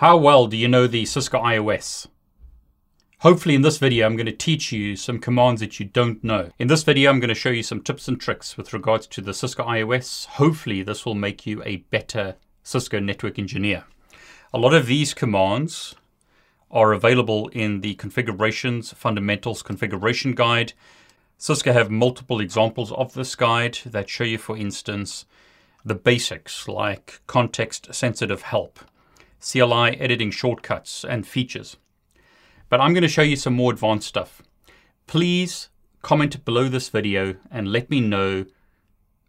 How well do you know the Cisco IOS? Hopefully in this video I'm going to teach you some commands that you don't know. In this video I'm going to show you some tips and tricks with regards to the Cisco IOS. Hopefully this will make you a better Cisco network engineer. A lot of these commands are available in the configurations fundamentals configuration guide. Cisco have multiple examples of this guide that show you for instance the basics like context sensitive help CLI editing shortcuts and features. But I'm going to show you some more advanced stuff. Please comment below this video and let me know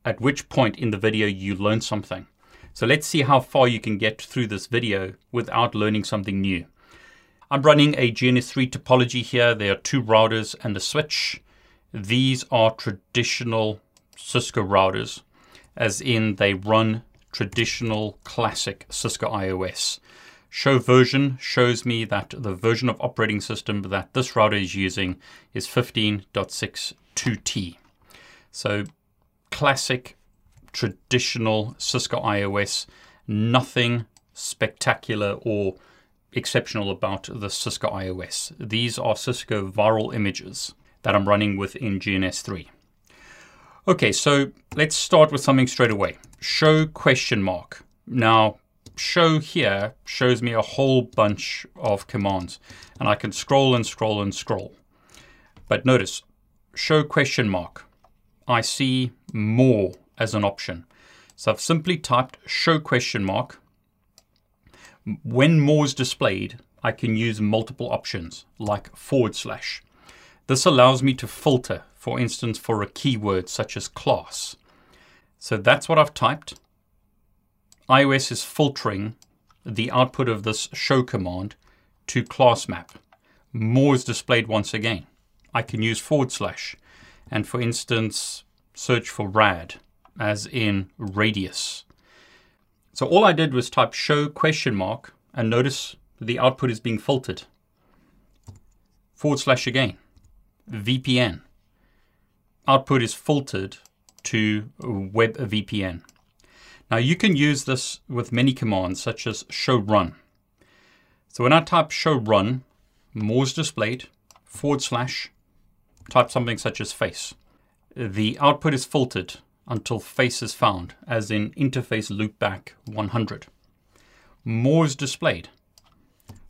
at which point in the video you learned something. So let's see how far you can get through this video without learning something new. I'm running a GNS3 topology here. There are two routers and a switch. These are traditional Cisco routers, as in they run traditional classic Cisco IOS. Show version shows me that the version of operating system that this router is using is 15.62t. So classic traditional Cisco IOS, nothing spectacular or exceptional about the Cisco IOS. These are Cisco VIRL images that I'm running within GNS3. Okay, so let's start with something straight away. Show question mark. Now, show here shows me a whole bunch of commands, and I can scroll and scroll and scroll. But notice, show question mark. I see more as an option. So I've simply typed show question mark. When more is displayed, I can use multiple options like forward slash. This allows me to filter, for instance, for a keyword such as class. So that's what I've typed. IOS is filtering the output of this show command to class map. More is displayed once again. I can use forward slash and, for instance, search for rad, as in radius. So all I did was type show question mark and notice the output is being filtered. Forward slash again. VPN. Output is filtered to web VPN. Now you can use this with many commands such as show run. So when I type show run, more is displayed, forward slash, type something such as face. The output is filtered until face is found, as in interface loopback 100. More is displayed,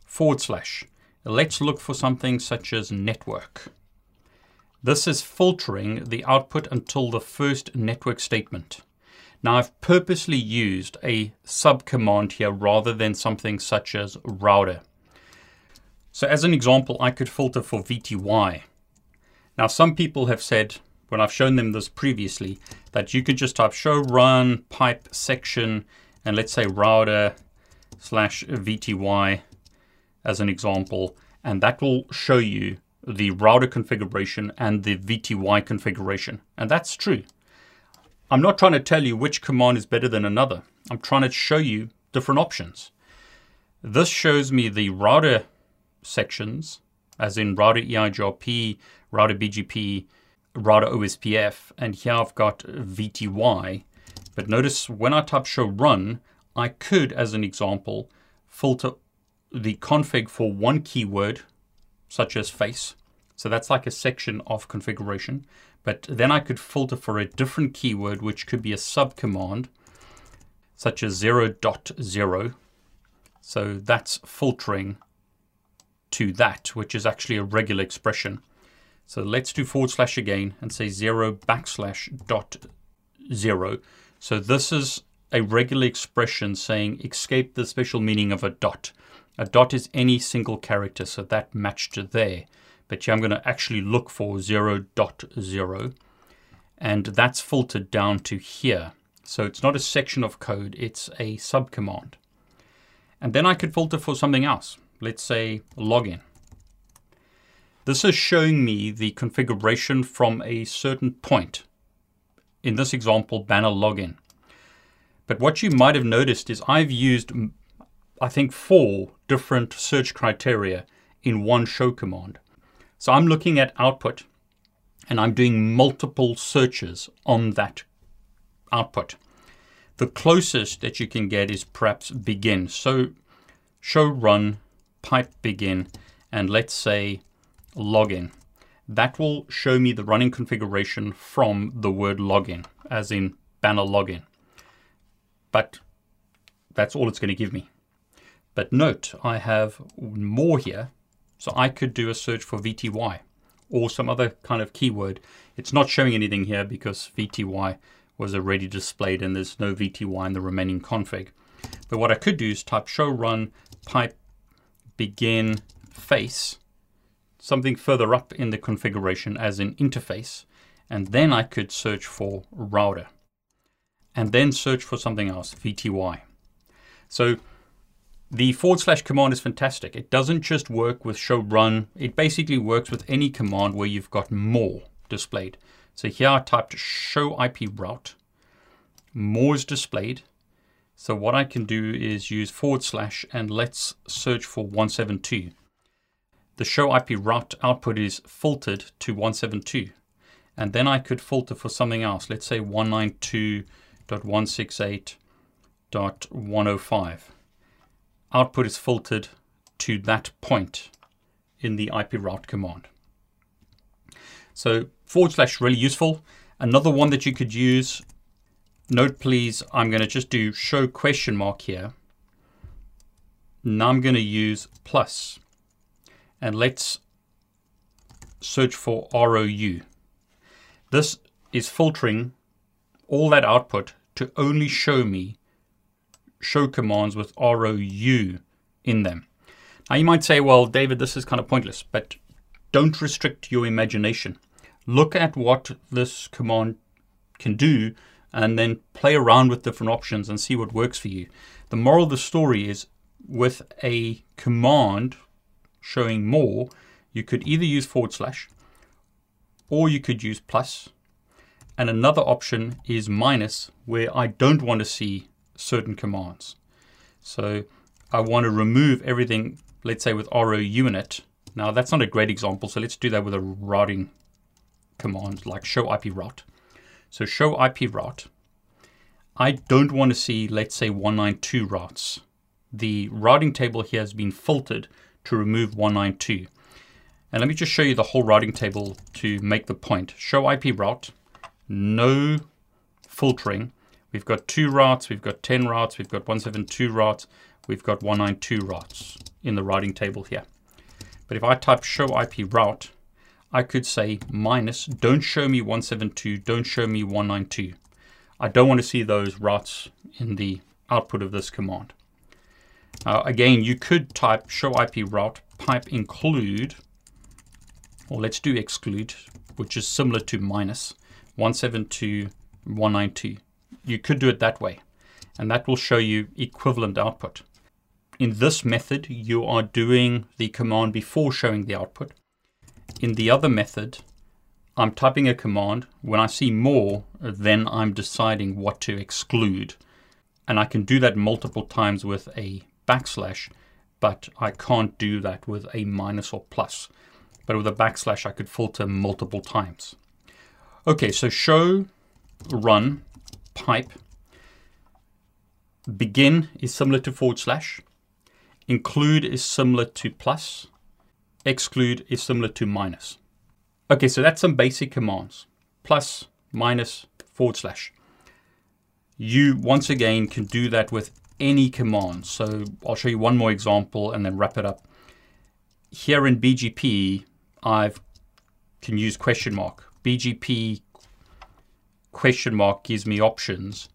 forward slash. Let's look for something such as network. This is filtering the output until the first network statement. Now I've purposely used a subcommand here rather than something such as router. So as an example, I could filter for VTY. Now some people have said, when I've shown them this previously, that you could just type show run pipe section and let's say router slash VTY as an example, and that will show you the router configuration and the VTY configuration. And that's true. I'm not trying to tell you which command is better than another. I'm trying to show you different options. This shows me the router sections, as in router EIGRP, router BGP, router OSPF, and here I've got VTY. But notice when I type show run, I could, as an example, filter the config for one keyword, such as face, so that's like a section of configuration. But then I could filter for a different keyword, which could be a subcommand, such as 0.0. So that's filtering to that, which is actually a regular expression. So let's do forward slash again and say 0 backslash dot 0. So this is a regular expression saying escape the special meaning of a dot. A dot is any single character, so that matched there but here I'm going to actually look for 0, 0.0 and that's filtered down to here. So it's not a section of code, it's a subcommand. And then I could filter for something else. Let's say login. This is showing me the configuration from a certain point. In this example, banner login. But what you might have noticed is I've used, I think, four different search criteria in one show command. So I'm looking at output and I'm doing multiple searches on that output. The closest that you can get is perhaps begin. So show run, pipe begin, and let's say login. That will show me the running configuration from the word login, as in banner login. But that's all it's going to give me. But note, I have more here. So I could do a search for VTY or some other kind of keyword. It's not showing anything here because VTY was already displayed and there's no VTY in the remaining config. But what I could do is type show run pipe begin face, something further up in the configuration as an interface, and then I could search for router and then search for something else, VTY. So the forward slash command is fantastic. It doesn't just work with show run. It basically works with any command where you've got more displayed. So here I typed show IP route. More is displayed. So what I can do is use forward slash and let's search for 172. The show IP route output is filtered to 172. And then I could filter for something else. Let's say 192.168.105 output is filtered to that point in the IP route command. So forward slash really useful. Another one that you could use, note please, I'm going to just do show question mark here. Now I'm going to use plus and let's search for ROU. This is filtering all that output to only show me show commands with ROU in them. Now you might say, well, David, this is kind of pointless, but don't restrict your imagination. Look at what this command can do and then play around with different options and see what works for you. The moral of the story is with a command showing more, you could either use forward slash or you could use plus. And another option is minus, where I don't want to see certain commands. So I want to remove everything, let's say with ROU unit. Now that's not a great example, so let's do that with a routing command like show IP route. So show IP route. I don't want to see, let's say 192 routes. The routing table here has been filtered to remove 192. And let me just show you the whole routing table to make the point. Show IP route, no filtering, We've got two routes, we've got 10 routes, we've got 172 routes, we've got 192 routes in the routing table here. But if I type show IP route, I could say minus, don't show me 172, don't show me 192. I don't want to see those routes in the output of this command. Uh, again, you could type show IP route pipe include, or let's do exclude, which is similar to minus 172, 192 you could do it that way, and that will show you equivalent output. In this method, you are doing the command before showing the output. In the other method, I'm typing a command. When I see more, then I'm deciding what to exclude. And I can do that multiple times with a backslash, but I can't do that with a minus or plus. But with a backslash, I could filter multiple times. Okay, so show, run, pipe. Begin is similar to forward slash. Include is similar to plus. Exclude is similar to minus. Okay, so that's some basic commands. Plus, minus, forward slash. You, once again, can do that with any command. So I'll show you one more example and then wrap it up. Here in BGP, I can use question mark. BGP question mark gives me options.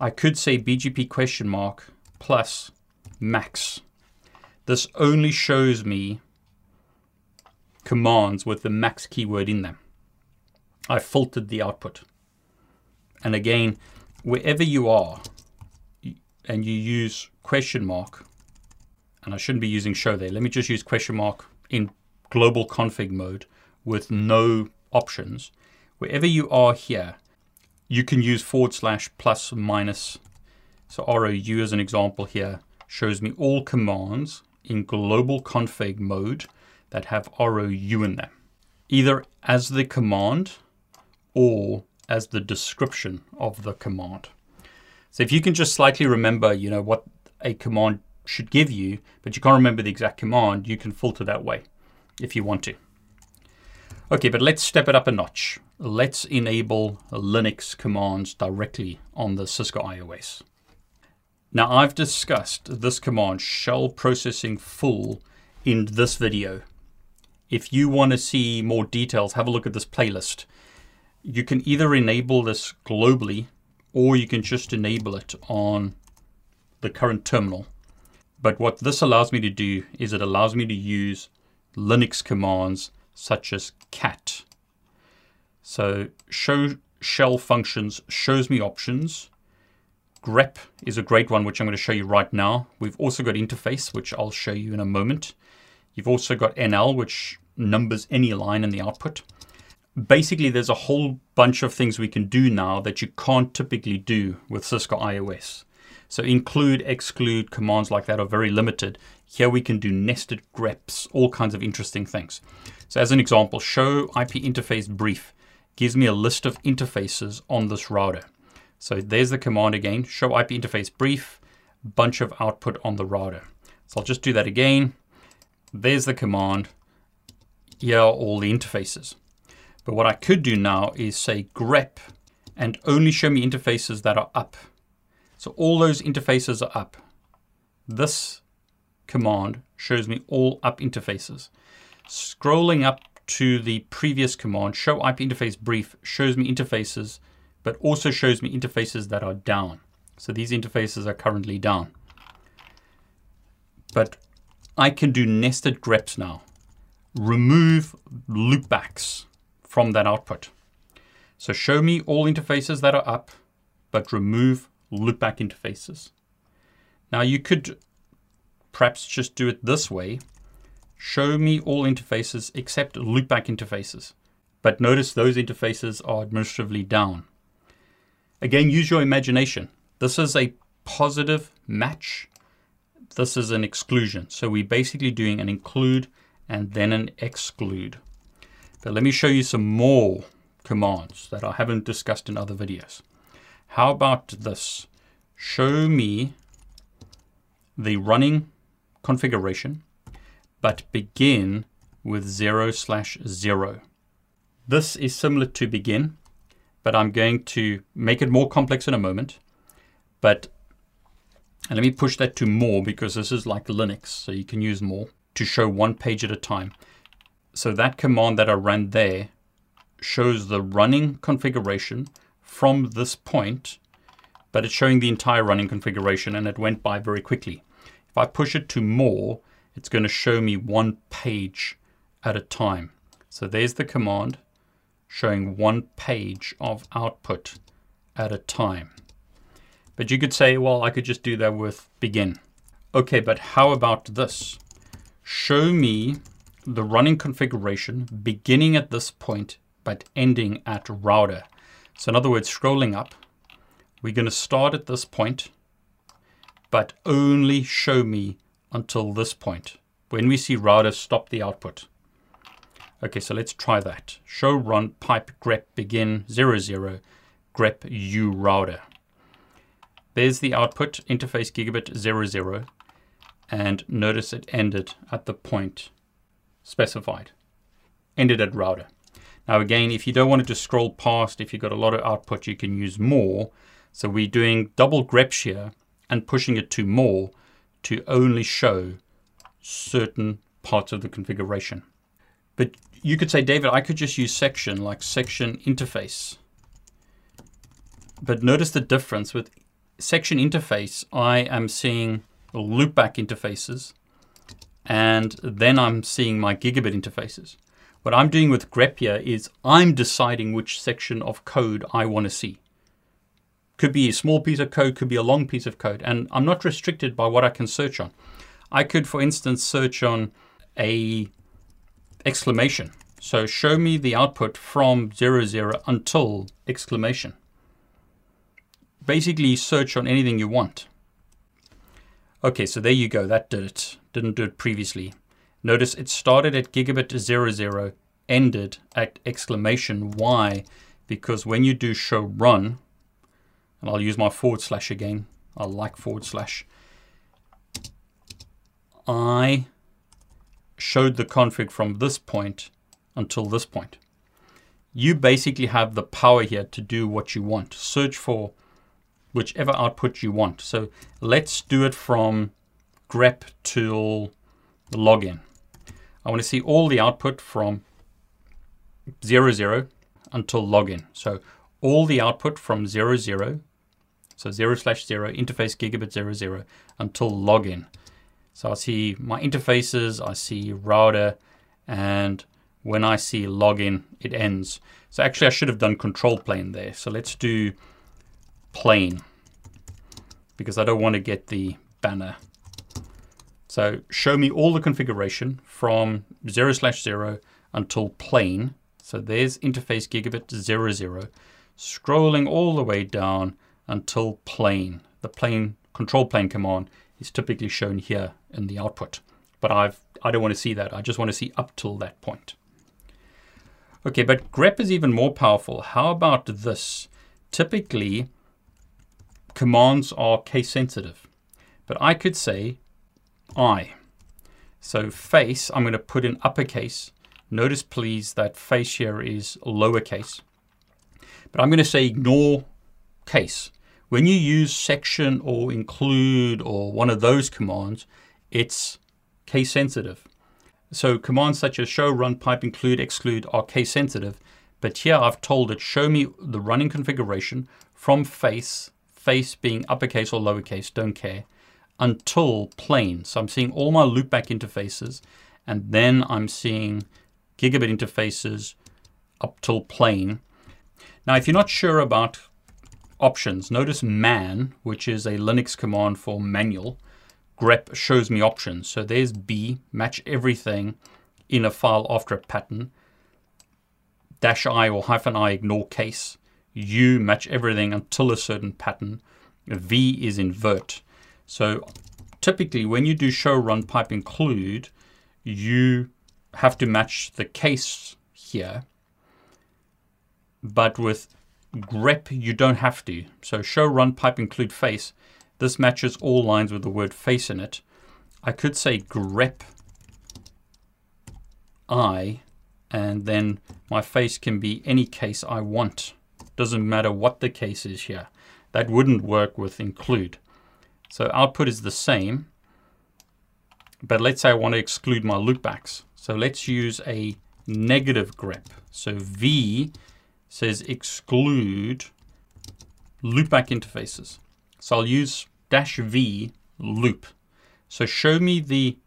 I could say BGP question mark plus max. This only shows me commands with the max keyword in them. I filtered the output. And again, wherever you are and you use question mark and I shouldn't be using show there. Let me just use question mark in global config mode with no options. Wherever you are here, you can use forward slash plus minus. So ROU as an example here shows me all commands in global config mode that have ROU in them, either as the command or as the description of the command. So if you can just slightly remember, you know, what a command should give you, but you can't remember the exact command, you can filter that way if you want to. Okay, but let's step it up a notch. Let's enable Linux commands directly on the Cisco IOS. Now I've discussed this command, shell processing full, in this video. If you want to see more details, have a look at this playlist. You can either enable this globally or you can just enable it on the current terminal. But what this allows me to do is it allows me to use Linux commands such as cat. So show shell functions shows me options. grep is a great one, which I'm going to show you right now. We've also got interface, which I'll show you in a moment. You've also got NL, which numbers any line in the output. Basically, there's a whole bunch of things we can do now that you can't typically do with Cisco IOS. So include, exclude commands like that are very limited. Here we can do nested greps, all kinds of interesting things. So as an example, show IP interface brief gives me a list of interfaces on this router. So there's the command again, show IP interface brief, bunch of output on the router. So I'll just do that again. There's the command. Here are all the interfaces. But what I could do now is say grep and only show me interfaces that are up. So all those interfaces are up. This command shows me all up interfaces. Scrolling up to the previous command, show IP interface brief, shows me interfaces, but also shows me interfaces that are down. So these interfaces are currently down. But I can do nested greps now. Remove loopbacks from that output. So show me all interfaces that are up, but remove loopback interfaces. Now you could perhaps just do it this way. Show me all interfaces except loopback interfaces. But notice those interfaces are administratively down. Again, use your imagination. This is a positive match. This is an exclusion. So we're basically doing an include and then an exclude. But let me show you some more commands that I haven't discussed in other videos. How about this? Show me the running configuration, but begin with 0 slash 0. This is similar to begin, but I'm going to make it more complex in a moment. But let me push that to more because this is like Linux, so you can use more to show one page at a time. So that command that I ran there shows the running configuration from this point, but it's showing the entire running configuration and it went by very quickly. If I push it to more, it's going to show me one page at a time. So there's the command showing one page of output at a time. But you could say, well, I could just do that with begin. Okay, but how about this? Show me the running configuration beginning at this point but ending at router. So in other words, scrolling up, we're going to start at this point, but only show me until this point. When we see router, stop the output. Okay, so let's try that. Show run pipe grep begin 00 zero grep u router. There's the output interface gigabit 00 and notice it ended at the point specified. Ended at router. Now again, if you don't want to just scroll past, if you've got a lot of output, you can use more. So we're doing double greps here and pushing it to more to only show certain parts of the configuration. But you could say, David, I could just use section like section interface. But notice the difference with section interface, I am seeing loopback interfaces and then I'm seeing my gigabit interfaces. What I'm doing with Grepia is I'm deciding which section of code I want to see. Could be a small piece of code, could be a long piece of code, and I'm not restricted by what I can search on. I could, for instance, search on a exclamation. So show me the output from 00 until exclamation. Basically search on anything you want. Okay, so there you go. That did it. Didn't do it previously. Notice it started at gigabit 00, ended at exclamation. Why? Because when you do show run, and I'll use my forward slash again. I like forward slash. I showed the config from this point until this point. You basically have the power here to do what you want. Search for whichever output you want. So let's do it from grep till login. I want to see all the output from 00 until login. So all the output from 00, so 0 slash 0, interface gigabit 00 until login. So I see my interfaces, I see router, and when I see login, it ends. So actually I should have done control plane there. So let's do plane because I don't want to get the banner. So show me all the configuration from 0 slash 0 until plane. So there's interface gigabit 00, scrolling all the way down until plane. The plane control plane command is typically shown here in the output. But I've, I don't want to see that. I just want to see up till that point. Okay, but grep is even more powerful. How about this? Typically, commands are case sensitive. But I could say I. So face, I'm going to put in uppercase. Notice please that face here is lowercase. But I'm going to say ignore case. When you use section or include or one of those commands, it's case sensitive. So commands such as show, run, pipe, include, exclude are case sensitive. But here I've told it show me the running configuration from face, face being uppercase or lowercase, don't care, until plane. So I'm seeing all my loopback interfaces, and then I'm seeing gigabit interfaces up till plane. Now, if you're not sure about options. Notice man, which is a Linux command for manual. grep shows me options. So there's B, match everything in a file after a pattern. Dash I or hyphen I ignore case. U match everything until a certain pattern. V is invert. So typically when you do show run pipe include, you have to match the case here. But with grep, you don't have to. So show run pipe include face. This matches all lines with the word face in it. I could say grep I, and then my face can be any case I want. Doesn't matter what the case is here. That wouldn't work with include. So output is the same, but let's say I want to exclude my loopbacks. So let's use a negative grep. So V says exclude loopback interfaces. So I'll use dash V loop. So show me the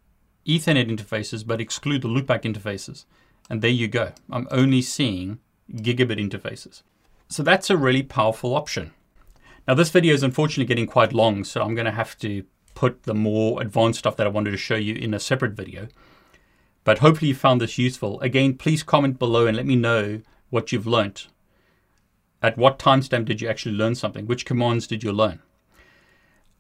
Ethernet interfaces, but exclude the loopback interfaces. And there you go. I'm only seeing gigabit interfaces. So that's a really powerful option. Now this video is unfortunately getting quite long, so I'm going to have to put the more advanced stuff that I wanted to show you in a separate video. But hopefully you found this useful. Again, please comment below and let me know what you've learned. At what timestamp did you actually learn something? Which commands did you learn?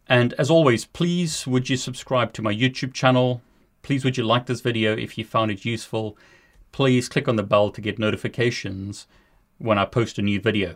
And as always, please would you subscribe to my YouTube channel? Please would you like this video if you found it useful? Please click on the bell to get notifications when I post a new video.